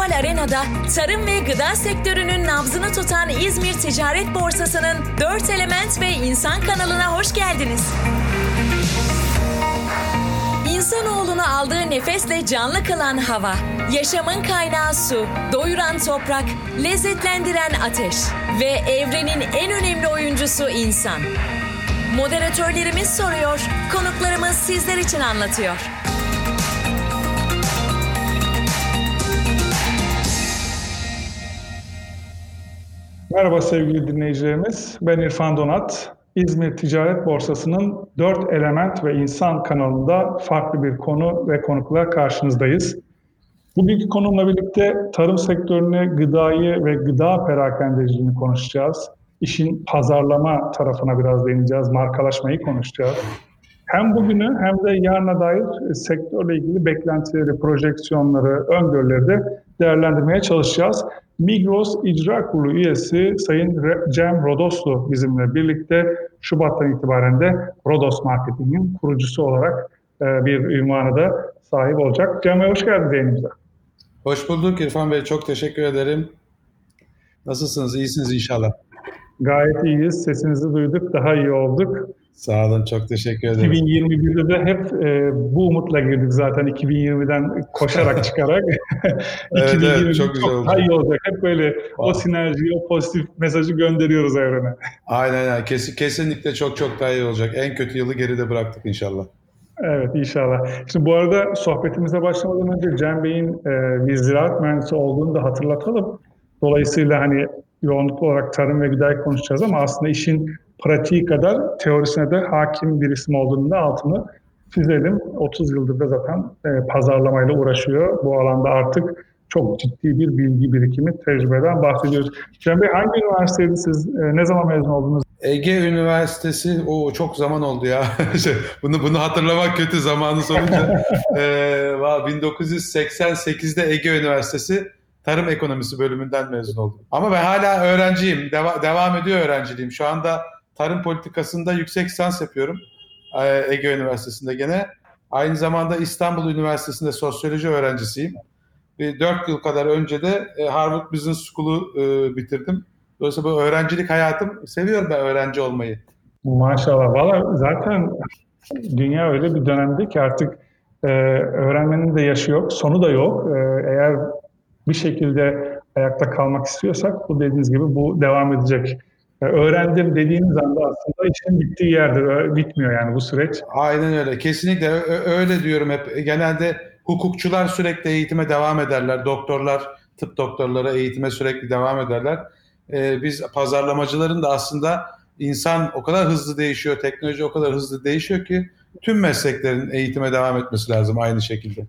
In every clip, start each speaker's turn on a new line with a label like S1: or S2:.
S1: global arenada tarım ve gıda sektörünün nabzını tutan İzmir Ticaret Borsası'nın 4 element ve insan kanalına hoş geldiniz. İnsanoğlunu aldığı nefesle canlı kılan hava, yaşamın kaynağı su, doyuran toprak, lezzetlendiren ateş ve evrenin en önemli oyuncusu insan. Moderatörlerimiz soruyor, konuklarımız sizler için anlatıyor.
S2: Merhaba sevgili dinleyicilerimiz. Ben İrfan Donat. İzmir Ticaret Borsası'nın 4 Element ve İnsan kanalında farklı bir konu ve konukla karşınızdayız. Bugünkü konumla birlikte tarım sektörünü, gıdayı ve gıda perakendeciliğini konuşacağız. İşin pazarlama tarafına biraz değineceğiz, markalaşmayı konuşacağız. Hem bugünü hem de yarına dair sektörle ilgili beklentileri, projeksiyonları, öngörüleri de değerlendirmeye çalışacağız. Migros İcra Kurulu üyesi Sayın Cem Rodoslu bizimle birlikte Şubat'tan itibaren de Rodos Marketing'in kurucusu olarak e, bir ünvanı da sahip olacak. Cem Bey hoş geldiniz yayınımıza.
S3: Hoş bulduk İrfan Bey. Çok teşekkür ederim. Nasılsınız? İyisiniz inşallah.
S2: Gayet iyiyiz. Sesinizi duyduk. Daha iyi olduk.
S3: Sağ olun, çok teşekkür ederim.
S2: 2021'de de hep e, bu umutla girdik zaten 2020'den koşarak çıkarak.
S3: evet, evet, çok güzel
S2: çok daha iyi olacak. Hep böyle wow. o sinerjiyi, o pozitif mesajı gönderiyoruz evrene.
S3: Aynen aynen. Kesin, kesinlikle çok çok daha iyi olacak. En kötü yılı geride bıraktık inşallah.
S2: Evet inşallah. Şimdi bu arada sohbetimize başlamadan önce Cem Bey'in e, bir ziraat mühendisi olduğunu da hatırlatalım. Dolayısıyla hani yoğunluklu olarak tarım ve gıdayı konuşacağız ama aslında işin pratiği kadar teorisine de hakim bir isim olduğunu da altını çizelim. 30 yıldır da zaten e, pazarlamayla uğraşıyor. Bu alanda artık çok ciddi bir bilgi birikimi, tecrübeden bahsediyoruz. Cem Bey hangi üniversiteydi siz? E, ne zaman mezun oldunuz?
S3: Ege Üniversitesi, o çok zaman oldu ya. bunu bunu hatırlamak kötü zamanı sorunca. e, 1988'de Ege Üniversitesi Tarım Ekonomisi bölümünden mezun oldum. Ama ben hala öğrenciyim. Deva- devam ediyor öğrenciliğim. Şu anda tarım politikasında yüksek lisans yapıyorum. Ege Üniversitesi'nde gene. Aynı zamanda İstanbul Üniversitesi'nde sosyoloji öğrencisiyim. Bir 4 yıl kadar önce de Harvard Business School'u bitirdim. Dolayısıyla bu öğrencilik hayatım, seviyorum ben öğrenci olmayı.
S2: Maşallah. Valla zaten dünya öyle bir dönemde ki artık e, öğrenmenin de yaşı yok, sonu da yok. E, eğer bir şekilde ayakta kalmak istiyorsak bu dediğiniz gibi bu devam edecek. Öğrendim dediğiniz anda aslında işin bittiği yerdir. Bitmiyor yani bu süreç.
S3: Aynen öyle. Kesinlikle öyle diyorum hep. Genelde hukukçular sürekli eğitime devam ederler. Doktorlar, tıp doktorları eğitime sürekli devam ederler. Biz pazarlamacıların da aslında insan o kadar hızlı değişiyor, teknoloji o kadar hızlı değişiyor ki tüm mesleklerin eğitime devam etmesi lazım aynı şekilde.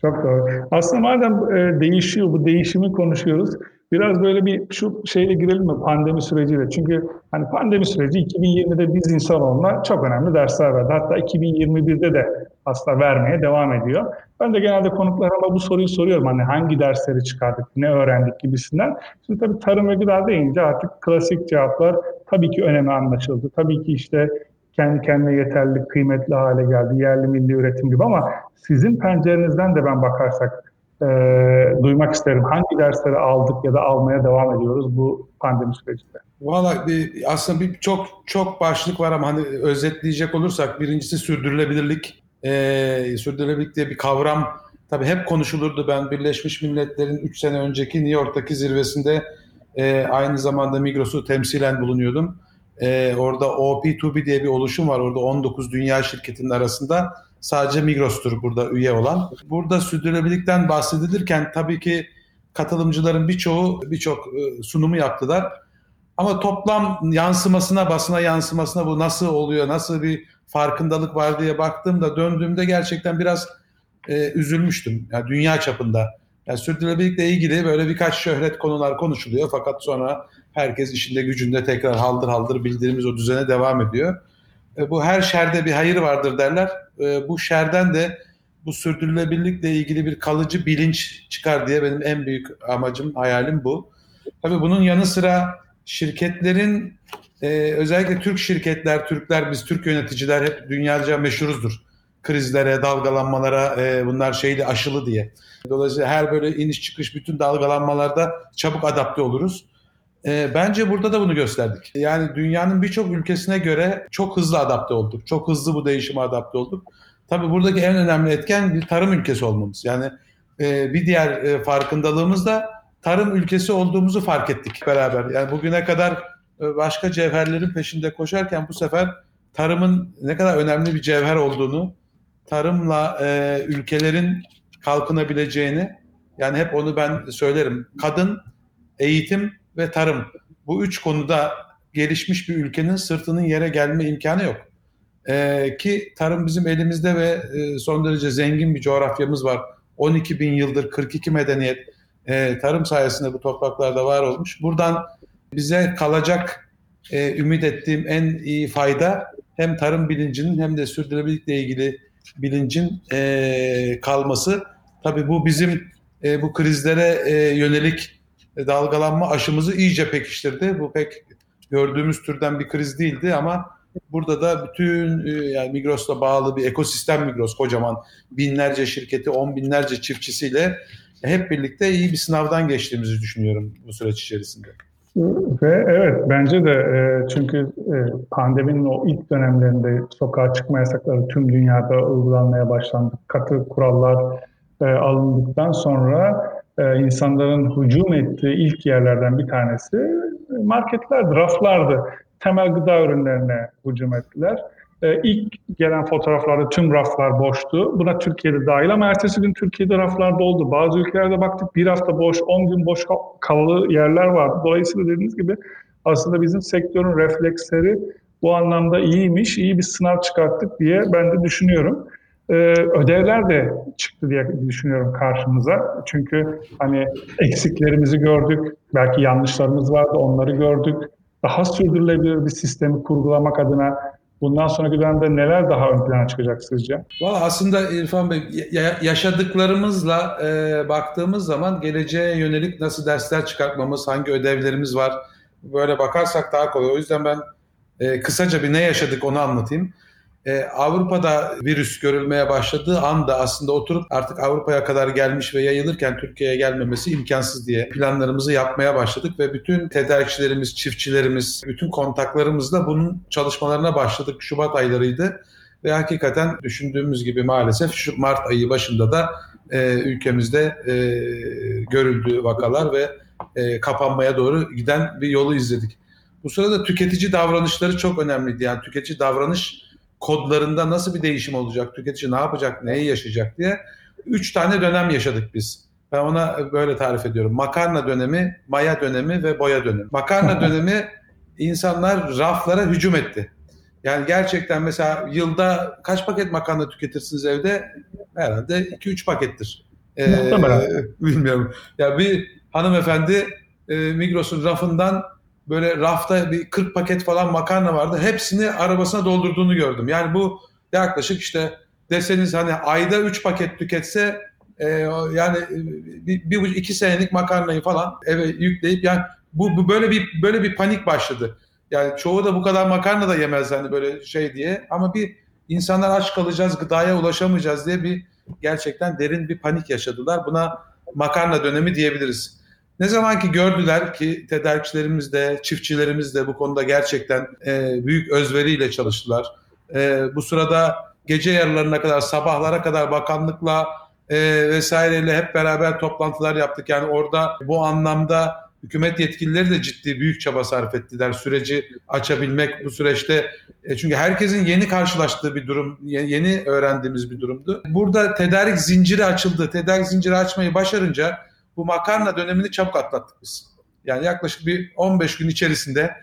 S2: Çok doğru. Aslında madem e, değişiyor, bu değişimi konuşuyoruz. Biraz böyle bir şu şeyle girelim mi pandemi süreciyle? Çünkü hani pandemi süreci 2020'de biz insanoğluna çok önemli dersler verdi. Hatta 2021'de de aslında vermeye devam ediyor. Ben de genelde konuklarıma bu soruyu soruyorum. Hani hangi dersleri çıkardık, ne öğrendik gibisinden. Şimdi tabii tarım ve gıda deyince artık klasik cevaplar tabii ki önemi anlaşıldı. Tabii ki işte kendi kendine yeterli, kıymetli hale geldi. Yerli milli üretim gibi ama sizin pencerenizden de ben bakarsak e, duymak isterim. Hangi dersleri aldık ya da almaya devam ediyoruz bu pandemi sürecinde?
S3: Valla aslında bir çok çok başlık var ama hani özetleyecek olursak birincisi sürdürülebilirlik. E, sürdürülebilirlik diye bir kavram tabii hep konuşulurdu. Ben Birleşmiş Milletler'in 3 sene önceki New York'taki zirvesinde e, aynı zamanda Migros'u temsilen bulunuyordum. E, orada OP2B diye bir oluşum var. Orada 19 dünya şirketinin arasında sadece Migros'tur burada üye olan. Burada sürdürülebilirlikten bahsedilirken tabii ki katılımcıların birçoğu birçok e, sunumu yaptılar. Ama toplam yansımasına, basına yansımasına bu nasıl oluyor, nasıl bir farkındalık var diye baktığımda, döndüğümde gerçekten biraz e, üzülmüştüm. Yani dünya çapında. Yani sürdürülebilirlikle ilgili böyle birkaç şöhret konular konuşuluyor fakat sonra herkes işinde gücünde tekrar haldır haldır bildiğimiz o düzene devam ediyor. E, bu her şerde bir hayır vardır derler. E, bu şerden de bu sürdürülebilirlikle ilgili bir kalıcı bilinç çıkar diye benim en büyük amacım, hayalim bu. Tabii bunun yanı sıra şirketlerin e, özellikle Türk şirketler, Türkler, biz Türk yöneticiler hep dünyaca meşhuruzdur. krizlere, dalgalanmalara e, bunlar şeyli aşılı diye. Dolayısıyla her böyle iniş çıkış bütün dalgalanmalarda çabuk adapte oluruz. E, bence burada da bunu gösterdik. Yani dünyanın birçok ülkesine göre çok hızlı adapte olduk. Çok hızlı bu değişime adapte olduk. Tabii buradaki en önemli etken bir tarım ülkesi olmamız. Yani e, bir diğer e, farkındalığımız da tarım ülkesi olduğumuzu fark ettik beraber. Yani bugüne kadar e, başka cevherlerin peşinde koşarken bu sefer tarımın ne kadar önemli bir cevher olduğunu, tarımla e, ülkelerin kalkınabileceğini, yani hep onu ben söylerim. Kadın, eğitim ve tarım. Bu üç konuda gelişmiş bir ülkenin sırtının yere gelme imkanı yok. Ee, ki tarım bizim elimizde ve e, son derece zengin bir coğrafyamız var. 12 bin yıldır 42 medeniyet e, tarım sayesinde bu topraklarda var olmuş. Buradan bize kalacak e, ümit ettiğim en iyi fayda hem tarım bilincinin hem de sürdürülebilirlikle ilgili bilincin e, kalması. Tabii bu bizim e, bu krizlere e, yönelik dalgalanma aşımızı iyice pekiştirdi. Bu pek gördüğümüz türden bir kriz değildi ama burada da bütün e, yani Migros'la bağlı bir ekosistem Migros kocaman binlerce şirketi, on binlerce çiftçisiyle hep birlikte iyi bir sınavdan geçtiğimizi düşünüyorum bu süreç içerisinde.
S2: Ve evet bence de e, çünkü e, pandeminin o ilk dönemlerinde sokağa çıkma yasakları tüm dünyada uygulanmaya başlandı. Katı kurallar e, alındıktan sonra e, insanların hücum ettiği ilk yerlerden bir tanesi marketlerdi, raflardı. Temel gıda ürünlerine hücum ettiler. E, ilk gelen fotoğraflarda tüm raflar boştu. Buna Türkiye'de dahil ama ertesi gün Türkiye'de raflar doldu. Bazı ülkelerde baktık bir hafta boş, 10 gün boş kalı yerler vardı. Dolayısıyla dediğiniz gibi aslında bizim sektörün refleksleri bu anlamda iyiymiş, iyi bir sınav çıkarttık diye ben de düşünüyorum. Ee, ödevler de çıktı diye düşünüyorum karşımıza. Çünkü hani eksiklerimizi gördük, belki yanlışlarımız vardı, onları gördük. Daha sürdürülebilir bir sistemi kurgulamak adına Bundan sonraki dönemde neler daha ön plana çıkacak sizce?
S3: Valla aslında İrfan Bey yaşadıklarımızla e, baktığımız zaman geleceğe yönelik nasıl dersler çıkartmamız, hangi ödevlerimiz var böyle bakarsak daha kolay. O yüzden ben e, kısaca bir ne yaşadık onu anlatayım e, Avrupa'da virüs görülmeye başladığı anda aslında oturup artık Avrupa'ya kadar gelmiş ve yayılırken Türkiye'ye gelmemesi imkansız diye planlarımızı yapmaya başladık ve bütün tedarikçilerimiz, çiftçilerimiz, bütün kontaklarımızla bunun çalışmalarına başladık. Şubat aylarıydı ve hakikaten düşündüğümüz gibi maalesef şu Mart ayı başında da e, ülkemizde e, görüldü vakalar ve e, kapanmaya doğru giden bir yolu izledik. Bu sırada tüketici davranışları çok önemliydi. Yani tüketici davranış kodlarında nasıl bir değişim olacak, tüketici ne yapacak, neyi yaşayacak diye üç tane dönem yaşadık biz. Ben ona böyle tarif ediyorum. Makarna dönemi, maya dönemi ve boya dönemi. Makarna dönemi insanlar raflara hücum etti. Yani gerçekten mesela yılda kaç paket makarna tüketirsiniz evde? Herhalde 2-3 pakettir. Ee, bilmiyorum. Ya bir hanımefendi e, Migros'un rafından böyle rafta bir 40 paket falan makarna vardı. Hepsini arabasına doldurduğunu gördüm. Yani bu yaklaşık işte deseniz hani ayda 3 paket tüketse e, yani bir, bir iki senelik makarnayı falan eve yükleyip yani bu, bu böyle bir böyle bir panik başladı. Yani çoğu da bu kadar makarna da yemez hani böyle şey diye ama bir insanlar aç kalacağız, gıdaya ulaşamayacağız diye bir gerçekten derin bir panik yaşadılar. Buna makarna dönemi diyebiliriz. Ne zaman ki gördüler ki tedarikçilerimiz de, çiftçilerimiz de bu konuda gerçekten e, büyük özveriyle çalıştılar. E, bu sırada gece yarılarına kadar, sabahlara kadar bakanlıkla e, vesaireyle hep beraber toplantılar yaptık. Yani orada bu anlamda hükümet yetkilileri de ciddi büyük çaba sarf ettiler süreci açabilmek bu süreçte. E, çünkü herkesin yeni karşılaştığı bir durum, yeni öğrendiğimiz bir durumdu. Burada tedarik zinciri açıldı. Tedarik zinciri açmayı başarınca bu makarna dönemini çabuk atlattık biz. Yani yaklaşık bir 15 gün içerisinde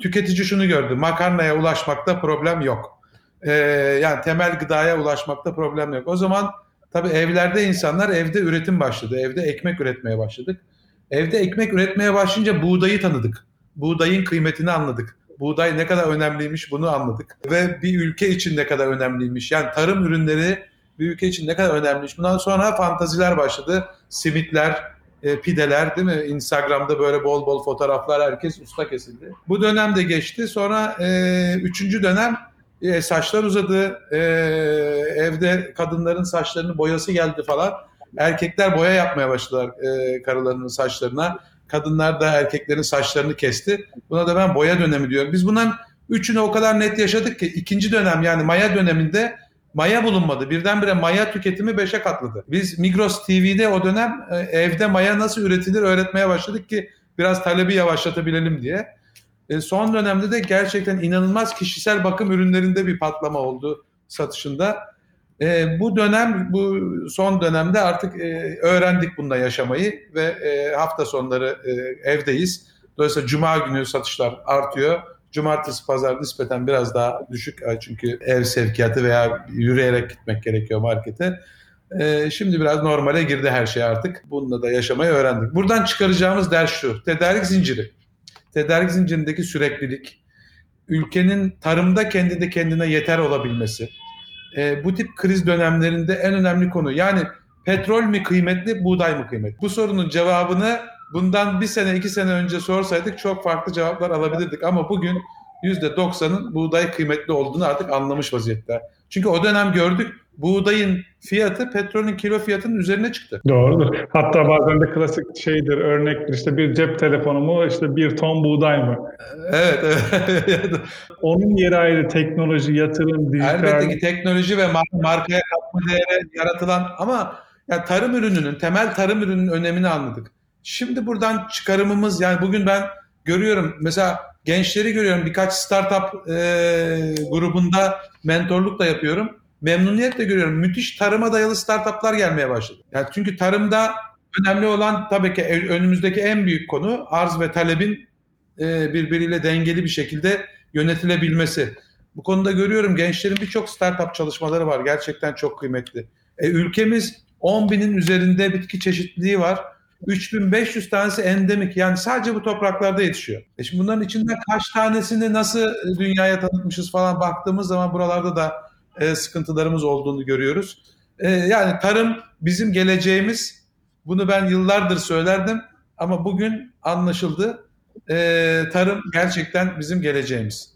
S3: tüketici şunu gördü. Makarnaya ulaşmakta problem yok. Ee, yani temel gıdaya ulaşmakta problem yok. O zaman tabii evlerde insanlar evde üretim başladı. Evde ekmek üretmeye başladık. Evde ekmek üretmeye başlayınca buğdayı tanıdık. Buğdayın kıymetini anladık. Buğday ne kadar önemliymiş bunu anladık. Ve bir ülke için ne kadar önemliymiş. Yani tarım ürünleri bir ülke için ne kadar önemliymiş. Bundan sonra fantaziler başladı. Simitler, e, pideler değil mi? Instagram'da böyle bol bol fotoğraflar herkes usta kesildi. Bu dönem de geçti. Sonra e, üçüncü dönem E, saçlar uzadı, e, evde kadınların saçlarının boyası geldi falan. Erkekler boya yapmaya başladılar e, karılarının saçlarına. Kadınlar da erkeklerin saçlarını kesti. Buna da ben boya dönemi diyorum. Biz bundan üçünü o kadar net yaşadık ki ikinci dönem yani Maya döneminde maya bulunmadı. Birdenbire maya tüketimi beşe katladı. Biz Migros TV'de o dönem e, evde maya nasıl üretilir öğretmeye başladık ki biraz talebi yavaşlatabilelim diye. E, son dönemde de gerçekten inanılmaz kişisel bakım ürünlerinde bir patlama oldu satışında. E, bu dönem, bu son dönemde artık öğrendik bunda yaşamayı ve hafta sonları evdeyiz. Dolayısıyla cuma günü satışlar artıyor. Cumartesi, pazar nispeten biraz daha düşük çünkü ev sevkiyatı veya yürüyerek gitmek gerekiyor markete. Ee, şimdi biraz normale girdi her şey artık. Bununla da yaşamayı öğrendik. Buradan çıkaracağımız ders şu. Tedarik zinciri. Tedarik zincirindeki süreklilik. Ülkenin tarımda kendinde kendine yeter olabilmesi. Ee, bu tip kriz dönemlerinde en önemli konu. Yani petrol mi kıymetli, buğday mı kıymetli? Bu sorunun cevabını bundan bir sene iki sene önce sorsaydık çok farklı cevaplar alabilirdik ama bugün %90'ın buğday kıymetli olduğunu artık anlamış vaziyette. Çünkü o dönem gördük buğdayın fiyatı petrolün kilo fiyatının üzerine çıktı.
S2: Doğrudur. Hatta bazen de klasik şeydir, örnektir işte bir cep telefonu mu, işte bir ton buğday mı?
S3: Evet. evet.
S2: Onun yeri ayrı teknoloji, yatırım, dijital.
S3: Elbette ki teknoloji ve markaya katma değeri yaratılan ama yani tarım ürününün, temel tarım ürününün önemini anladık. Şimdi buradan çıkarımımız yani bugün ben görüyorum mesela gençleri görüyorum birkaç startup e, grubunda mentorluk da yapıyorum. Memnuniyetle görüyorum. Müthiş tarıma dayalı startuplar gelmeye başladı. Yani çünkü tarımda önemli olan tabii ki önümüzdeki en büyük konu arz ve talebin e, birbiriyle dengeli bir şekilde yönetilebilmesi. Bu konuda görüyorum gençlerin birçok startup çalışmaları var. Gerçekten çok kıymetli. E, ülkemiz 10 binin üzerinde bitki çeşitliliği var 3500 tanesi endemik yani sadece bu topraklarda yetişiyor. E şimdi bunların içinde kaç tanesini nasıl dünyaya tanıtmışız falan baktığımız zaman buralarda da e, sıkıntılarımız olduğunu görüyoruz. E, yani tarım bizim geleceğimiz. Bunu ben yıllardır söylerdim ama bugün anlaşıldı. E, tarım gerçekten bizim geleceğimiz.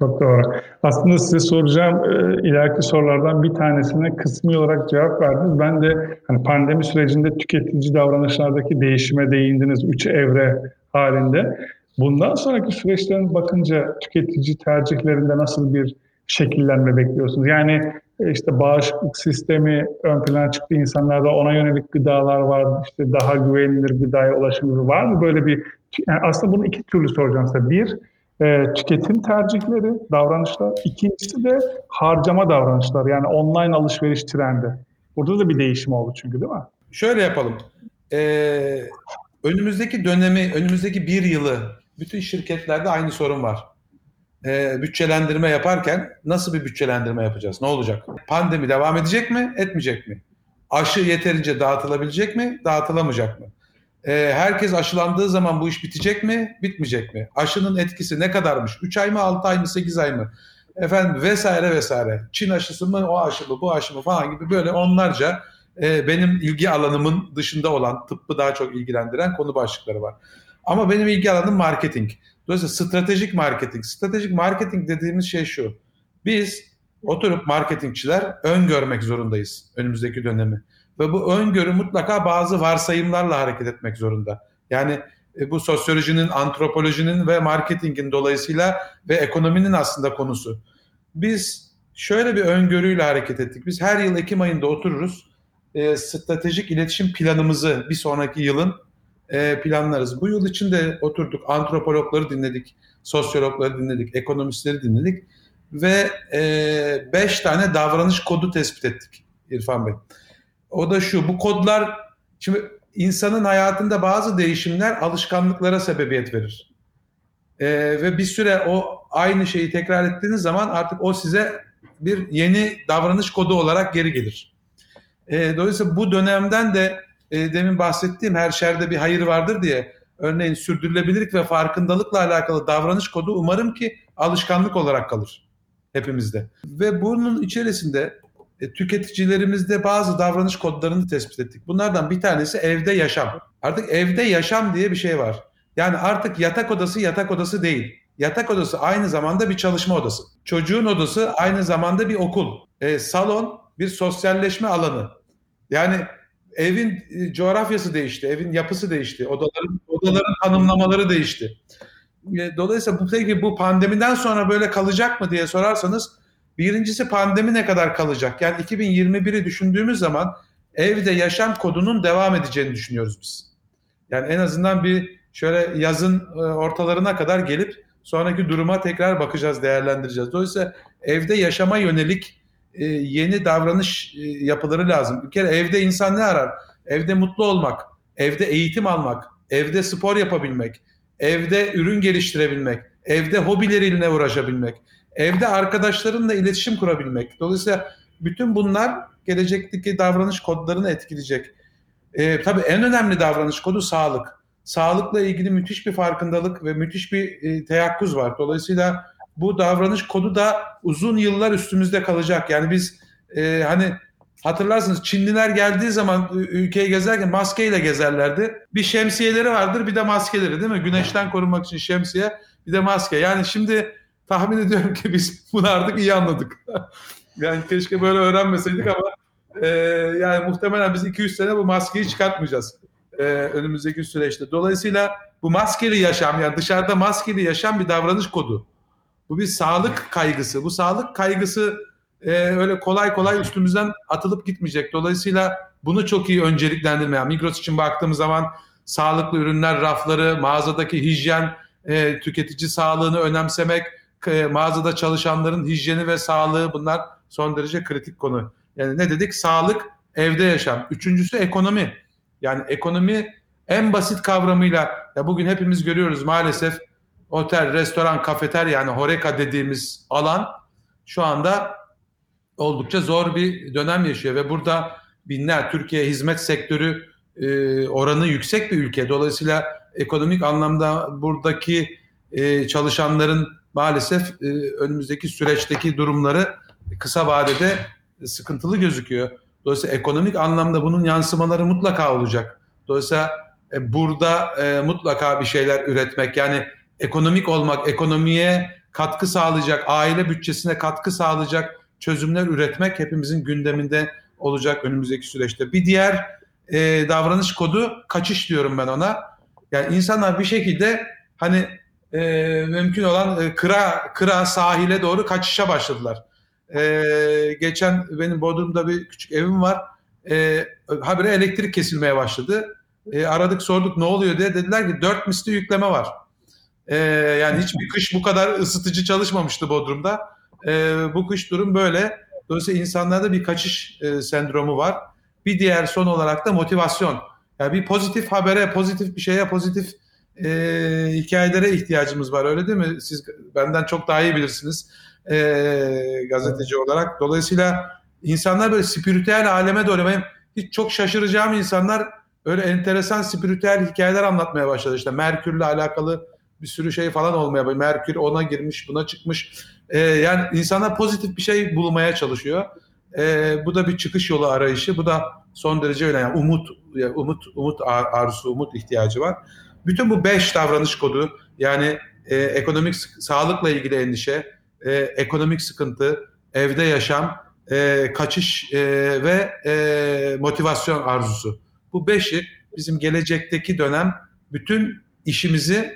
S2: Çok doğru. Aslında size soracağım e, ileriki sorulardan bir tanesine kısmi olarak cevap verdiniz. Ben de hani pandemi sürecinde tüketici davranışlardaki değişime değindiniz. Üç evre halinde. Bundan sonraki süreçlerin bakınca tüketici tercihlerinde nasıl bir şekillenme bekliyorsunuz? Yani e, işte bağışıklık sistemi ön plana çıktı insanlarda ona yönelik gıdalar var. İşte daha güvenilir gıdaya ulaşımı var mı? Böyle bir yani aslında bunu iki türlü soracağım size. Bir, e, tüketim tercihleri, davranışlar. İkincisi de harcama davranışlar. Yani online alışveriş trendi. Burada da bir değişim oldu çünkü değil mi?
S3: Şöyle yapalım. Ee, önümüzdeki dönemi, önümüzdeki bir yılı bütün şirketlerde aynı sorun var. Ee, bütçelendirme yaparken nasıl bir bütçelendirme yapacağız? Ne olacak? Pandemi devam edecek mi, etmeyecek mi? Aşı yeterince dağıtılabilecek mi, dağıtılamayacak mı? E, herkes aşılandığı zaman bu iş bitecek mi, bitmeyecek mi? Aşının etkisi ne kadarmış? 3 ay mı, 6 ay mı, 8 ay mı? Efendim vesaire vesaire. Çin aşısı mı, o aşı mı, bu aşı mı falan gibi böyle onlarca e, benim ilgi alanımın dışında olan, tıbbı daha çok ilgilendiren konu başlıkları var. Ama benim ilgi alanım marketing. Dolayısıyla stratejik marketing. Stratejik marketing dediğimiz şey şu. Biz oturup marketingçiler öngörmek zorundayız önümüzdeki dönemi. Ve bu öngörü mutlaka bazı varsayımlarla hareket etmek zorunda. Yani e, bu sosyolojinin, antropolojinin ve marketingin dolayısıyla ve ekonominin aslında konusu. Biz şöyle bir öngörüyle hareket ettik. Biz her yıl Ekim ayında otururuz. E, stratejik iletişim planımızı bir sonraki yılın e, planlarız. Bu yıl içinde oturduk. Antropologları dinledik, sosyologları dinledik, ekonomistleri dinledik ve e, beş tane davranış kodu tespit ettik İrfan Bey. O da şu, bu kodlar şimdi insanın hayatında bazı değişimler alışkanlıklara sebebiyet verir. Ee, ve bir süre o aynı şeyi tekrar ettiğiniz zaman artık o size bir yeni davranış kodu olarak geri gelir. Ee, dolayısıyla bu dönemden de e, demin bahsettiğim her şerde bir hayır vardır diye örneğin sürdürülebilirlik ve farkındalıkla alakalı davranış kodu umarım ki alışkanlık olarak kalır hepimizde. Ve bunun içerisinde e, tüketicilerimizde bazı davranış kodlarını tespit ettik. Bunlardan bir tanesi evde yaşam. Artık evde yaşam diye bir şey var. Yani artık yatak odası yatak odası değil. yatak odası aynı zamanda bir çalışma odası. Çocuğun odası aynı zamanda bir okul. E, salon bir sosyalleşme alanı. Yani evin e, coğrafyası değişti, evin yapısı değişti, odaların odaların tanımlamaları değişti. E, dolayısıyla bu peki bu pandemiden sonra böyle kalacak mı diye sorarsanız birincisi pandemi ne kadar kalacak? Yani 2021'i düşündüğümüz zaman evde yaşam kodunun devam edeceğini düşünüyoruz biz. Yani en azından bir şöyle yazın e, ortalarına kadar gelip sonraki duruma tekrar bakacağız, değerlendireceğiz. Dolayısıyla evde yaşama yönelik e, yeni davranış e, yapıları lazım. Bir kere evde insan ne arar? Evde mutlu olmak, evde eğitim almak, evde spor yapabilmek, evde ürün geliştirebilmek, evde hobileriyle uğraşabilmek, evde arkadaşlarınla iletişim kurabilmek. Dolayısıyla bütün bunlar gelecekteki davranış kodlarını etkileyecek. E, tabii en önemli davranış kodu sağlık. Sağlıkla ilgili müthiş bir farkındalık ve müthiş bir e, teyakkuz var. Dolayısıyla bu davranış kodu da uzun yıllar üstümüzde kalacak. Yani biz e, hani hatırlarsınız Çinliler geldiği zaman ülkeyi gezerken maskeyle gezerlerdi. Bir şemsiyeleri vardır bir de maskeleri değil mi? Güneşten korunmak için şemsiye bir de maske. Yani şimdi tahmin ediyorum ki biz bunu artık iyi anladık. yani keşke böyle öğrenmeseydik ama e, yani muhtemelen biz 200 sene bu maskeyi çıkartmayacağız e, önümüzdeki süreçte. Dolayısıyla bu maskeli yaşam yani dışarıda maskeli yaşam bir davranış kodu. Bu bir sağlık kaygısı. Bu sağlık kaygısı e, öyle kolay kolay üstümüzden atılıp gitmeyecek. Dolayısıyla bunu çok iyi önceliklendirmeye. Migros için baktığımız zaman sağlıklı ürünler rafları, mağazadaki hijyen, e, tüketici sağlığını önemsemek, mağazada çalışanların hijyeni ve sağlığı bunlar son derece kritik konu. Yani ne dedik? Sağlık, evde yaşam. Üçüncüsü ekonomi. Yani ekonomi en basit kavramıyla ya bugün hepimiz görüyoruz maalesef otel, restoran, kafeter yani horeka dediğimiz alan şu anda oldukça zor bir dönem yaşıyor ve burada binler Türkiye hizmet sektörü e, oranı yüksek bir ülke. Dolayısıyla ekonomik anlamda buradaki e, çalışanların maalesef e, önümüzdeki süreçteki durumları kısa vadede sıkıntılı gözüküyor. Dolayısıyla ekonomik anlamda bunun yansımaları mutlaka olacak. Dolayısıyla e, burada e, mutlaka bir şeyler üretmek yani ekonomik olmak, ekonomiye katkı sağlayacak, aile bütçesine katkı sağlayacak çözümler üretmek hepimizin gündeminde olacak önümüzdeki süreçte. Bir diğer e, davranış kodu kaçış diyorum ben ona. Yani insanlar bir şekilde hani e, mümkün olan e, kıra kıra sahile doğru kaçışa başladılar. E, geçen benim Bodrum'da bir küçük evim var. E, habire elektrik kesilmeye başladı. E, aradık sorduk ne oluyor diye dediler ki dört misli yükleme var. E, yani hiçbir kış bu kadar ısıtıcı çalışmamıştı Bodrum'da. E, bu kış durum böyle. Dolayısıyla insanlarda bir kaçış e, sendromu var. Bir diğer son olarak da motivasyon. Yani bir pozitif habere, pozitif bir şeye, pozitif e, hikayelere ihtiyacımız var. Öyle değil mi? Siz benden çok daha iyi bilirsiniz e, gazeteci olarak. Dolayısıyla insanlar böyle spiritüel aleme doğru benim hiç çok şaşıracağım insanlar öyle enteresan spiritüel hikayeler anlatmaya başladı. İşte Merkür'le alakalı bir sürü şey falan olmaya başladı. Merkür ona girmiş, buna çıkmış. E, yani insanlar pozitif bir şey bulmaya çalışıyor. E, bu da bir çıkış yolu arayışı. Bu da son derece önemli. Yani umut, umut, umut arzusu, umut ihtiyacı var. Bütün bu beş davranış kodu yani e, ekonomik sağlıkla ilgili endişe, e, ekonomik sıkıntı, evde yaşam, e, kaçış e, ve e, motivasyon arzusu. Bu beşi bizim gelecekteki dönem bütün işimizi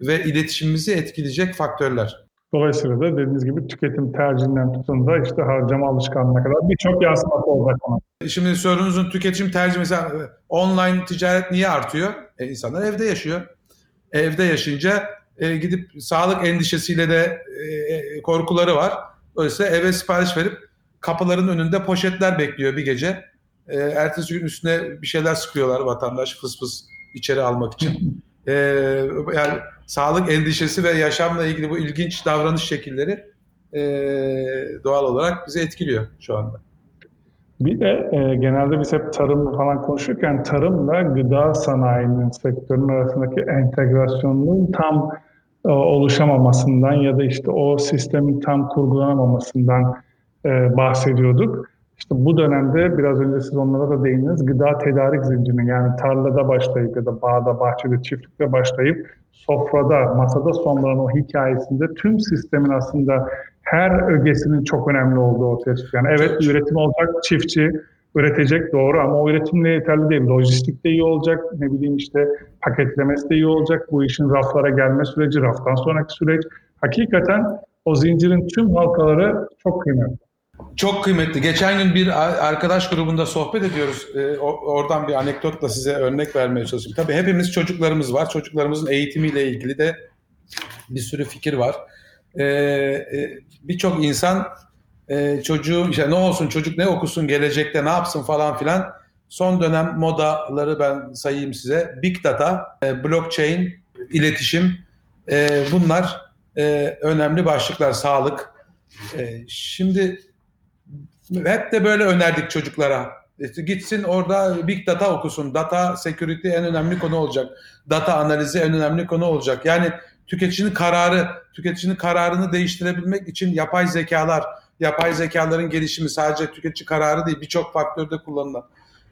S3: ve iletişimimizi etkileyecek faktörler.
S2: Dolayısıyla da dediğiniz gibi tüketim tercihinden tutun da işte harcama alışkanlığına kadar birçok yansıması olacak.
S3: Şimdi sorunuzun tüketim tercihi mesela online ticaret niye artıyor? E, insanlar evde yaşıyor. Evde yaşayınca e, gidip sağlık endişesiyle de e, korkuları var. Dolayısıyla eve sipariş verip kapıların önünde poşetler bekliyor bir gece. E, ertesi gün üstüne bir şeyler sıkıyorlar vatandaş fıs fıs içeri almak için. E, yani sağlık endişesi ve yaşamla ilgili bu ilginç davranış şekilleri e, doğal olarak bizi etkiliyor şu anda.
S2: Bir de e, genelde biz hep tarım falan konuşurken tarımla gıda sanayinin sektörün arasındaki entegrasyonunun tam e, oluşamamasından ya da işte o sistemin tam kurgulanamamasından e, bahsediyorduk. İşte bu dönemde biraz önce siz onlara da değindiniz. Gıda tedarik zincirinin yani tarlada başlayıp ya da bağda, bahçede, çiftlikte başlayıp sofrada, masada sonlanan o hikayesinde tüm sistemin aslında her ögesinin çok önemli olduğu ortaya çıkıyor. Yani evet üretim olacak, çiftçi üretecek doğru ama o üretimle yeterli değil. Lojistik de iyi olacak, ne bileyim işte paketlemesi de iyi olacak. Bu işin raflara gelme süreci, raftan sonraki süreç. Hakikaten o zincirin tüm halkaları çok kıymetli.
S3: Çok kıymetli. Geçen gün bir arkadaş grubunda sohbet ediyoruz. Ee, oradan bir anekdotla size örnek vermeye çalışayım. Tabii hepimiz çocuklarımız var. Çocuklarımızın eğitimiyle ilgili de bir sürü fikir var. Ee, e, Birçok insan e, çocuğu işte ne olsun çocuk ne okusun gelecekte ne yapsın falan filan. Son dönem modaları ben sayayım size. Big data, e, blockchain, iletişim e, bunlar e, önemli başlıklar. Sağlık. E, şimdi hep de böyle önerdik çocuklara. İşte gitsin orada big data okusun. Data security en önemli konu olacak. Data analizi en önemli konu olacak. Yani tüketicinin kararı, tüketicinin kararını değiştirebilmek için yapay zekalar, yapay zekaların gelişimi sadece tüketici kararı değil birçok faktörde kullanılan.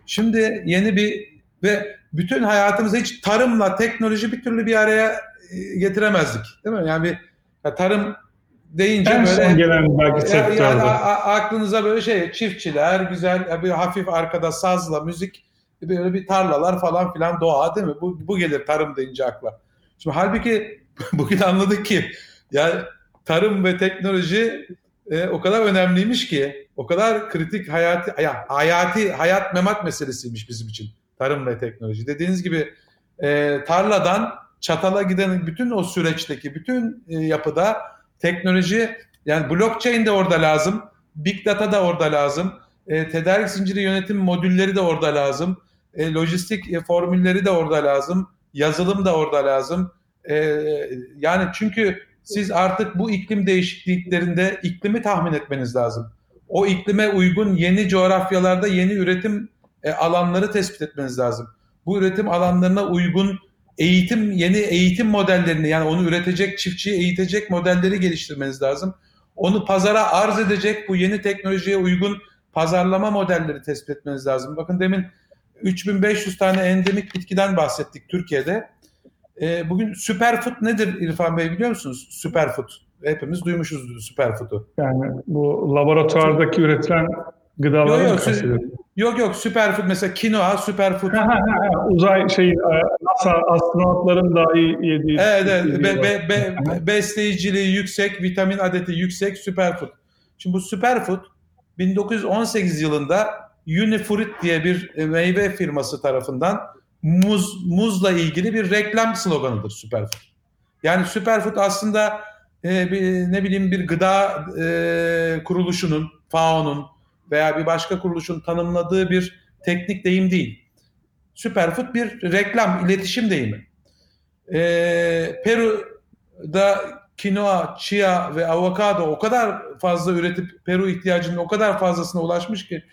S3: Şimdi yeni bir ve bütün hayatımızda hiç tarımla teknoloji bir türlü bir araya e, getiremezdik. Değil mi? Yani bir ya tarım deyince
S2: en
S3: böyle
S2: son gelen belki
S3: yani, yani aklınıza böyle şey çiftçiler güzel bir hafif arkada sazla müzik böyle bir tarlalar falan filan doğa değil mi? Bu, bu gelir tarım deyince akla. Şimdi halbuki bugün anladık ki ya tarım ve teknoloji e, o kadar önemliymiş ki o kadar kritik hayati ya, hayati hayat memat meselesiymiş bizim için tarım ve teknoloji. Dediğiniz gibi e, tarladan çatala giden bütün o süreçteki bütün e, yapıda teknoloji yani blockchain de orada lazım. Big data da orada lazım. E, tedarik zinciri yönetim modülleri de orada lazım. E, lojistik e, formülleri de orada lazım. Yazılım da orada lazım. E, yani çünkü siz artık bu iklim değişikliklerinde iklimi tahmin etmeniz lazım. O iklime uygun yeni coğrafyalarda yeni üretim e, alanları tespit etmeniz lazım. Bu üretim alanlarına uygun eğitim yeni eğitim modellerini yani onu üretecek çiftçiyi eğitecek modelleri geliştirmeniz lazım. Onu pazara arz edecek bu yeni teknolojiye uygun pazarlama modelleri tespit etmeniz lazım. Bakın demin 3500 tane endemik bitkiden bahsettik Türkiye'de. E, bugün superfood nedir İrfan Bey biliyor musunuz? Superfood. Hepimiz duymuşuzdur superfood'u.
S2: Yani bu laboratuvardaki üretilen gıdaları
S3: yok, yok, yok yok superfood mesela kinoa superfood.
S2: Uzay şey NASA astronotların dahi yediği.
S3: Evet, evet. Be, be, be, besleyiciliği yüksek, vitamin adeti yüksek superfood. Şimdi bu superfood 1918 yılında Unifruit diye bir meyve firması tarafından muz muzla ilgili bir reklam sloganıdır Superfood. Yani Superfood aslında e, bir, ne bileyim bir gıda e, kuruluşunun, FAO'nun veya bir başka kuruluşun tanımladığı bir teknik deyim değil. Superfood bir reklam, iletişim deyimi. E, Peru'da kinoa, chia ve avokado o kadar fazla üretip Peru ihtiyacının o kadar fazlasına ulaşmış ki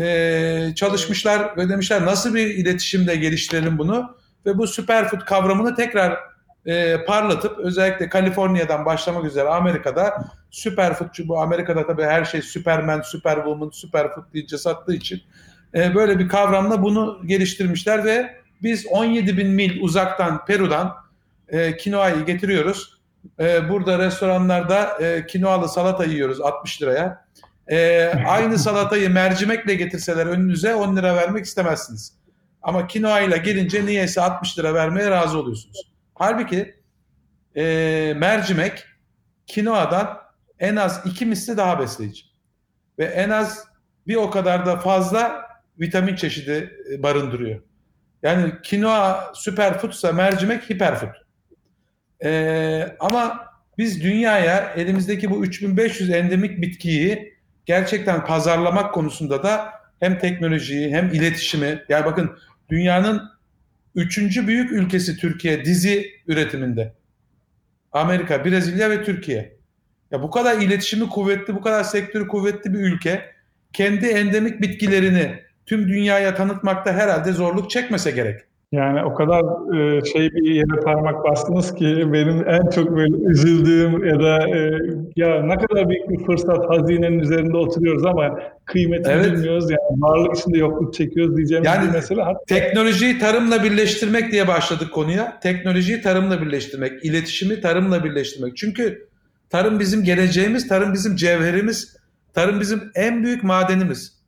S3: e, çalışmışlar ve demişler nasıl bir iletişimle geliştirelim bunu ve bu superfood kavramını tekrar e, parlatıp özellikle Kaliforniya'dan başlamak üzere Amerika'da superfood bu Amerika'da tabii her şey Superman, Superwoman, superfood diye sattığı için e, böyle bir kavramla bunu geliştirmişler ve biz 17 bin mil uzaktan Peru'dan e, kinoayı getiriyoruz. E, burada restoranlarda e, kinoalı salata yiyoruz 60 liraya. E, aynı salatayı mercimekle getirseler önünüze 10 lira vermek istemezsiniz. Ama kinoa ile gelince niyeyse 60 lira vermeye razı oluyorsunuz. Halbuki e, mercimek kinoadan en az iki misli daha besleyici. Ve en az bir o kadar da fazla vitamin çeşidi e, barındırıyor. Yani kinoa süperfoodsa mercimek hiperfood. Ee, ama biz dünyaya elimizdeki bu 3500 endemik bitkiyi gerçekten pazarlamak konusunda da hem teknolojiyi hem iletişimi yani bakın dünyanın üçüncü büyük ülkesi Türkiye dizi üretiminde. Amerika, Brezilya ve Türkiye. Ya bu kadar iletişimi kuvvetli, bu kadar sektörü kuvvetli bir ülke kendi endemik bitkilerini tüm dünyaya tanıtmakta herhalde zorluk çekmese gerek.
S2: Yani o kadar e, şey bir yere parmak bastınız ki benim en çok böyle üzüldüğüm ya da e, ya ne kadar büyük bir fırsat hazinenin üzerinde oturuyoruz ama kıymetini evet. bilmiyoruz yani varlık içinde yokluk çekiyoruz diyeceğim
S3: yani,
S2: bir mesele.
S3: Hatta... Teknolojiyi tarımla birleştirmek diye başladık konuya. Teknolojiyi tarımla birleştirmek, iletişimi tarımla birleştirmek. Çünkü tarım bizim geleceğimiz, tarım bizim cevherimiz, tarım bizim en büyük madenimiz.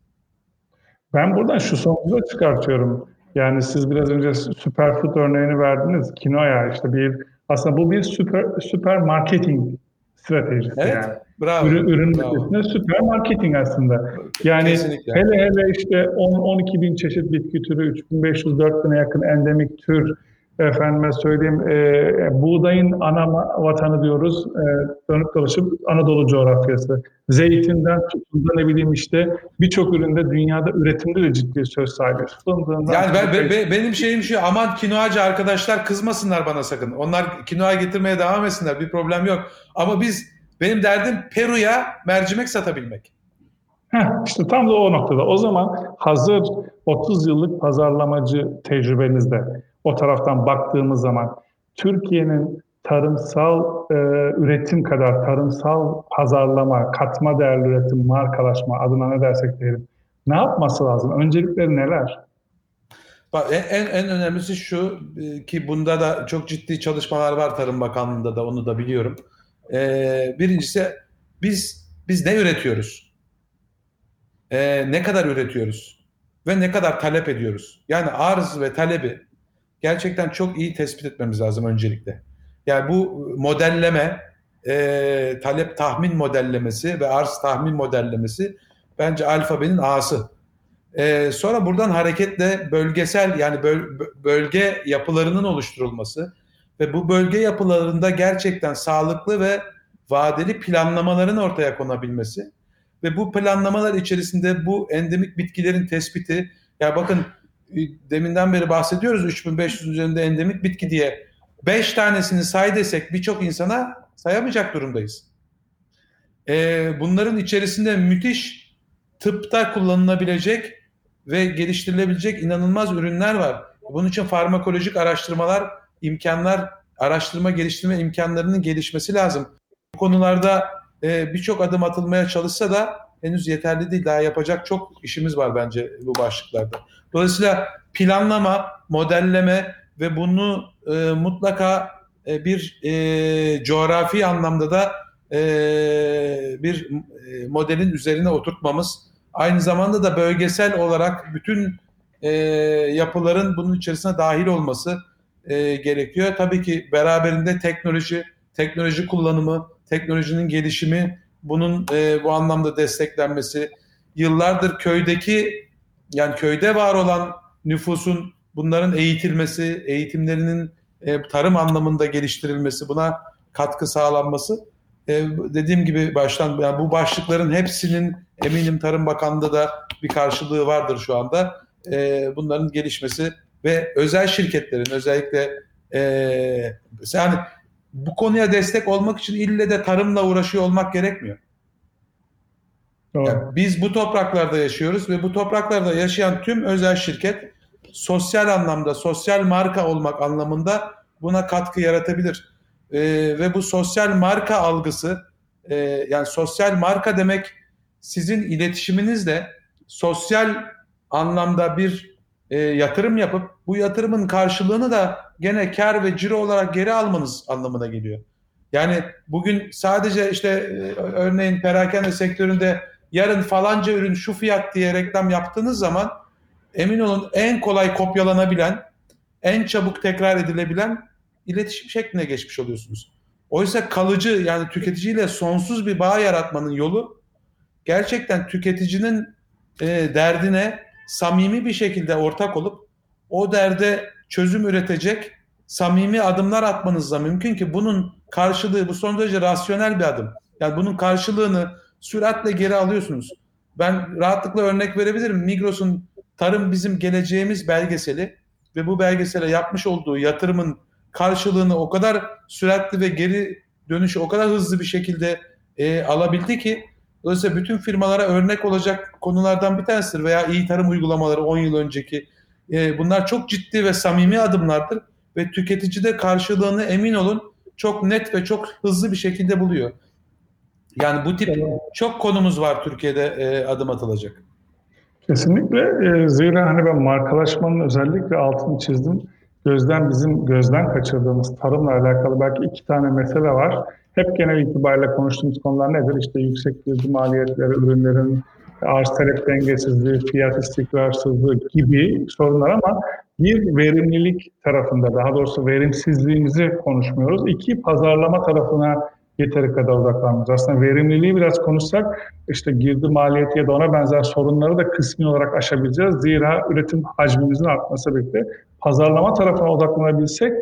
S2: Ben buradan şu sonucu çıkartıyorum yani siz biraz önce superfood örneğini verdiniz. Kinoya işte bir aslında bu bir süper süper marketing stratejisi
S3: evet,
S2: yani.
S3: Bravo.
S2: Ürün, ürün bravo. süper marketing aslında. Yani Kesinlikle. hele hele işte 10-12 bin çeşit bitki türü, 3500-4000'e yakın endemik tür efendime söyleyeyim e, buğdayın ana vatanı diyoruz e, dönüp dolaşıp Anadolu coğrafyası. Zeytinden tutun ne bileyim işte birçok üründe dünyada üretimde de ciddi söz sahibi.
S3: Fındığından yani ben, be, be, benim şeyim şu aman kinoacı arkadaşlar kızmasınlar bana sakın. Onlar kinoa getirmeye devam etsinler bir problem yok. Ama biz benim derdim Peru'ya mercimek satabilmek.
S2: Heh, işte tam da o noktada. O zaman hazır 30 yıllık pazarlamacı tecrübenizde o taraftan baktığımız zaman Türkiye'nin tarımsal e, üretim kadar tarımsal pazarlama, katma değerli üretim, markalaşma adına ne dersek diyelim. Ne yapması lazım? Öncelikleri neler?
S3: Bak, en, en önemlisi şu e, ki bunda da çok ciddi çalışmalar var Tarım Bakanlığı'nda da onu da biliyorum. Ee, birincisi biz biz ne üretiyoruz? Ee, ne kadar üretiyoruz? Ve ne kadar talep ediyoruz? Yani arz ve talebi gerçekten çok iyi tespit etmemiz lazım öncelikle. Yani bu modelleme, e, talep tahmin modellemesi ve arz tahmin modellemesi bence alfabenin A'sı. E, sonra buradan hareketle bölgesel yani böl, bölge yapılarının oluşturulması ve bu bölge yapılarında gerçekten sağlıklı ve vadeli planlamaların ortaya konabilmesi ve bu planlamalar içerisinde bu endemik bitkilerin tespiti ya bakın deminden beri bahsediyoruz 3500 üzerinde endemik bitki diye. 5 tanesini say desek birçok insana sayamayacak durumdayız. Ee, bunların içerisinde müthiş tıpta kullanılabilecek ve geliştirilebilecek inanılmaz ürünler var. Bunun için farmakolojik araştırmalar, imkanlar, araştırma geliştirme imkanlarının gelişmesi lazım. Bu konularda e, birçok adım atılmaya çalışsa da henüz yeterli değil. Daha yapacak çok işimiz var bence bu başlıklarda. Dolayısıyla planlama, modelleme ve bunu e, mutlaka e, bir e, coğrafi anlamda da e, bir e, modelin üzerine oturtmamız, aynı zamanda da bölgesel olarak bütün e, yapıların bunun içerisine dahil olması e, gerekiyor. Tabii ki beraberinde teknoloji, teknoloji kullanımı, teknolojinin gelişimi, bunun e, bu anlamda desteklenmesi, yıllardır köydeki yani köyde var olan nüfusun bunların eğitilmesi, eğitimlerinin e, tarım anlamında geliştirilmesi, buna katkı sağlanması e, dediğim gibi baştan yani bu başlıkların hepsinin eminim Tarım Bakanlığı'nda da bir karşılığı vardır şu anda. E, bunların gelişmesi ve özel şirketlerin özellikle e, yani bu konuya destek olmak için ille de tarımla uğraşıyor olmak gerekmiyor. Yani biz bu topraklarda yaşıyoruz ve bu topraklarda yaşayan tüm özel şirket sosyal anlamda, sosyal marka olmak anlamında buna katkı yaratabilir. Ee, ve bu sosyal marka algısı, e, yani sosyal marka demek sizin iletişiminizle sosyal anlamda bir e, yatırım yapıp bu yatırımın karşılığını da gene kar ve ciro olarak geri almanız anlamına geliyor. Yani bugün sadece işte e, örneğin perakende sektöründe yarın falanca ürün şu fiyat diye reklam yaptığınız zaman emin olun en kolay kopyalanabilen, en çabuk tekrar edilebilen iletişim şekline geçmiş oluyorsunuz. Oysa kalıcı yani tüketiciyle sonsuz bir bağ yaratmanın yolu gerçekten tüketicinin e, derdine samimi bir şekilde ortak olup o derde çözüm üretecek samimi adımlar atmanızla mümkün ki bunun karşılığı bu son derece rasyonel bir adım. Yani bunun karşılığını süratle geri alıyorsunuz. Ben rahatlıkla örnek verebilirim. Migros'un Tarım Bizim Geleceğimiz belgeseli ve bu belgesele yapmış olduğu yatırımın karşılığını o kadar süratli ve geri dönüşü o kadar hızlı bir şekilde e, alabildi ki dolayısıyla bütün firmalara örnek olacak konulardan bir tanesidir veya iyi tarım uygulamaları 10 yıl önceki E, bunlar çok ciddi ve samimi adımlardır ve tüketici de karşılığını emin olun çok net ve çok hızlı bir şekilde buluyor. Yani bu tip çok konumuz var Türkiye'de e, adım atılacak.
S2: Kesinlikle. E, zira hani ben markalaşmanın özellikle altını çizdim. Gözden bizim gözden kaçırdığımız tarımla alakalı belki iki tane mesele var. Hep genel itibariyle konuştuğumuz konular nedir? İşte yüksek girdi maliyetleri, ürünlerin arz talep dengesizliği, fiyat istikrarsızlığı gibi sorunlar ama bir verimlilik tarafında daha doğrusu verimsizliğimizi konuşmuyoruz. İki pazarlama tarafına yeteri kadar odaklanmıyoruz. Aslında verimliliği biraz konuşsak işte girdi maliyeti ya da ona benzer sorunları da kısmi olarak aşabileceğiz. Zira üretim hacmimizin artması birlikte pazarlama tarafına odaklanabilsek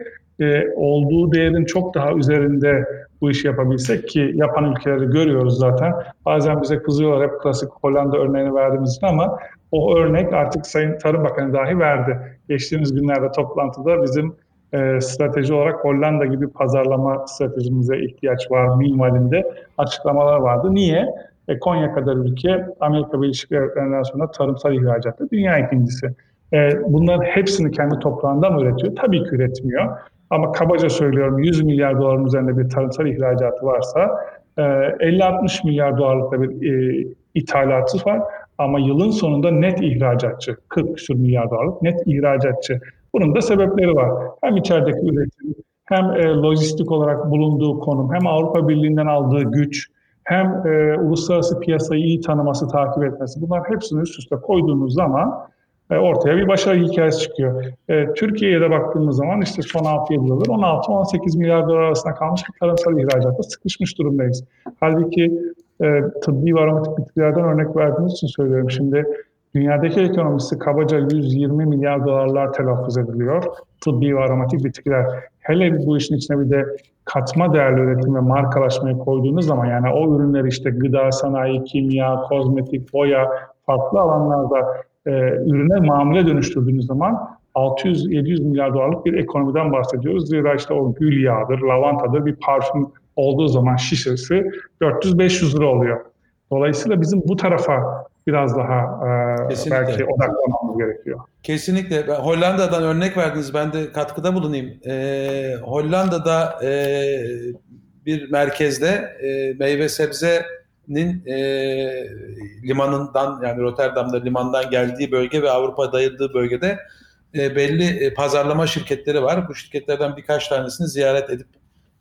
S2: e, olduğu değerin çok daha üzerinde bu işi yapabilsek ki yapan ülkeleri görüyoruz zaten. Bazen bize kızıyorlar hep klasik Hollanda örneğini verdiğimiz için ama o örnek artık Sayın Tarım Bakanı dahi verdi. Geçtiğimiz günlerde toplantıda bizim e, strateji olarak Hollanda gibi pazarlama stratejimize ihtiyaç var minvalinde açıklamalar vardı. Niye? E, Konya kadar ülke Amerika Birleşik Devletleri'nden sonra tarımsal ihracatta dünya ikincisi. E, bunların hepsini kendi toprağından üretiyor. Tabii ki üretmiyor. Ama kabaca söylüyorum 100 milyar doların üzerinde bir tarımsal ihracatı varsa 50-60 e, milyar dolarlık bir e, ithalatı var. Ama yılın sonunda net ihracatçı, 40 küsur milyar dolarlık net ihracatçı. Bunun da sebepleri var. Hem içerideki üretim, hem e, lojistik olarak bulunduğu konum, hem Avrupa Birliği'nden aldığı güç, hem e, uluslararası piyasayı iyi tanıması, takip etmesi. Bunlar hepsini üst üste koyduğumuz zaman e, ortaya bir başarı hikayesi çıkıyor. E, Türkiye'ye de baktığımız zaman işte son 6-7 yıldır 16-18 milyar dolar arasında kalmış bir tarımsal ihracatta sıkışmış durumdayız. Halbuki e, tıbbi ve aromatik bitkilerden örnek verdiğiniz için söylüyorum. Şimdi dünyadaki ekonomisi kabaca 120 milyar dolarlar telaffuz ediliyor. Tıbbi ve aromatik bitkiler. Hele bu işin içine bir de katma değerli üretim ve markalaşmayı koyduğunuz zaman yani o ürünler işte gıda, sanayi, kimya, kozmetik, boya farklı alanlarda e, ürüne mamule dönüştürdüğünüz zaman 600-700 milyar dolarlık bir ekonomiden bahsediyoruz. Zira işte o gül yağıdır, lavantadır bir parfüm olduğu zaman şişesi 400-500 lira oluyor. Dolayısıyla bizim bu tarafa biraz daha e, belki odaklanmamız gerekiyor.
S3: Kesinlikle. Ben Hollanda'dan örnek verdiniz. Ben de katkıda bulunayım. Ee, Hollanda'da e, bir merkezde e, meyve sebzenin e, limanından yani Rotterdam'da limandan geldiği bölge ve Avrupa dayadığı bölgede e, belli e, pazarlama şirketleri var. Bu şirketlerden birkaç tanesini ziyaret edip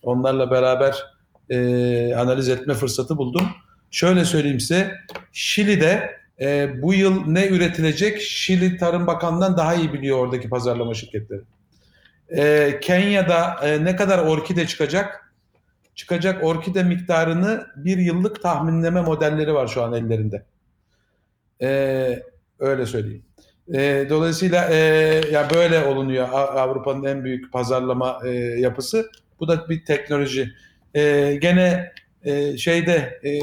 S3: onlarla beraber e, analiz etme fırsatı buldum. Şöyle söyleyeyim size, Şili'de e, bu yıl ne üretilecek Şili Tarım Bakanı'ndan daha iyi biliyor oradaki pazarlama şirketleri. E, Kenya'da e, ne kadar orkide çıkacak? Çıkacak orkide miktarını bir yıllık tahminleme modelleri var şu an ellerinde. E, öyle söyleyeyim. E, dolayısıyla e, ya böyle olunuyor Avrupa'nın en büyük pazarlama e, yapısı. Bu da bir teknoloji. E, gene e, şeyde e,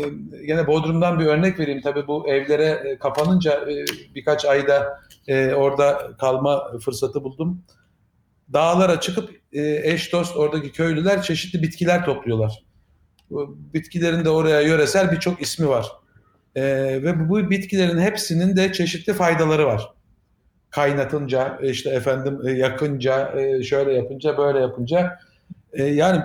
S3: gene Bodrum'dan bir örnek vereyim. Tabii bu evlere e, kapanınca e, birkaç ayda e, orada kalma fırsatı buldum. Dağlara çıkıp e, eş dost oradaki köylüler çeşitli bitkiler topluyorlar. Bu bitkilerin de oraya yöresel birçok ismi var. E, ve bu bitkilerin hepsinin de çeşitli faydaları var. Kaynatınca, işte efendim e, yakınca, e, şöyle yapınca, böyle yapınca e, yani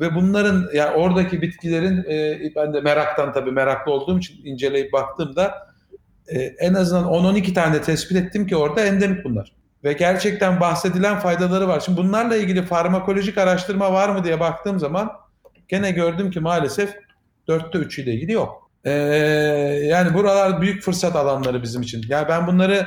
S3: ve bunların yani oradaki bitkilerin e, ben de meraktan tabii meraklı olduğum için inceleyip baktığımda e, en azından 10-12 tane tespit ettim ki orada endemik bunlar. Ve gerçekten bahsedilen faydaları var. Şimdi bunlarla ilgili farmakolojik araştırma var mı diye baktığım zaman gene gördüm ki maalesef dörtte üçüyle ilgili yok. Ee, yani buralar büyük fırsat alanları bizim için. Yani ben bunları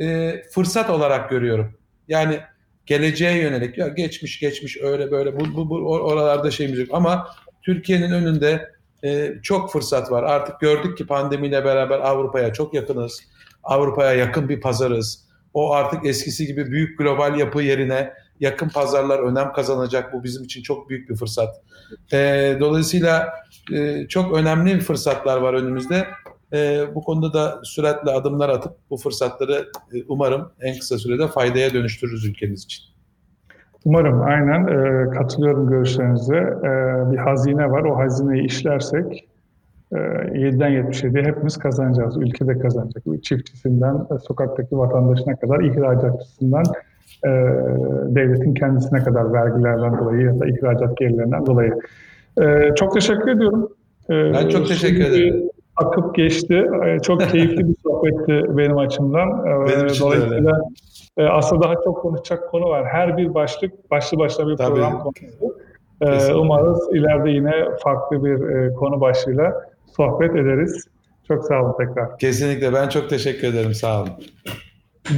S3: e, fırsat olarak görüyorum. Yani geleceğe yönelik ya geçmiş geçmiş öyle böyle bu, bu, bu oralarda şeyimiz yok ama Türkiye'nin önünde e, çok fırsat var. Artık gördük ki pandemiyle beraber Avrupa'ya çok yakınız. Avrupa'ya yakın bir pazarız. O artık eskisi gibi büyük global yapı yerine yakın pazarlar önem kazanacak. Bu bizim için çok büyük bir fırsat. E, dolayısıyla e, çok önemli fırsatlar var önümüzde. E, bu konuda da süratle adımlar atıp bu fırsatları e, umarım en kısa sürede faydaya dönüştürürüz ülkemiz için.
S2: Umarım aynen e, katılıyorum görüşlerinize. E, bir hazine var. O hazineyi işlersek e, 7'den 77'ye hepimiz kazanacağız. Ülke de kazanacak. Çiftçisinden, e, sokaktaki vatandaşına kadar, ihracatçısından e, devletin kendisine kadar vergilerden dolayı ya da ihracat gelirlerinden dolayı. E, çok teşekkür ediyorum. E,
S3: Ben çok teşekkür ederim.
S2: Akıp geçti. E, çok keyifli bir sohbetti benim açımdan. E,
S3: Benim için
S2: Dolayısıyla e, aslında daha çok konuşacak konu var. Her bir başlık başlı başına bir
S3: Tabii.
S2: program konusu. E,
S3: Kesinlikle.
S2: umarız ileride yine farklı bir konu başlığıyla sohbet ederiz. Çok sağ olun tekrar.
S3: Kesinlikle ben çok teşekkür ederim. Sağ olun.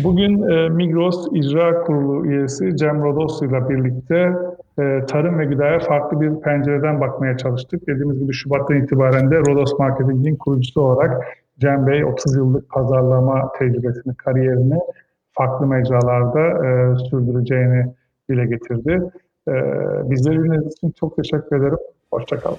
S2: Bugün Migros İcra Kurulu üyesi Cem Rodoslu ile birlikte e, tarım ve gıdaya farklı bir pencereden bakmaya çalıştık. Dediğimiz gibi Şubat'tan itibaren de Rodos Marketing'in kurucusu olarak Cem Bey 30 yıllık pazarlama tecrübesini, kariyerini farklı mecralarda e, sürdüreceğini dile getirdi. E, bizleri dinlediğiniz için çok teşekkür ederim. Hoşçakalın.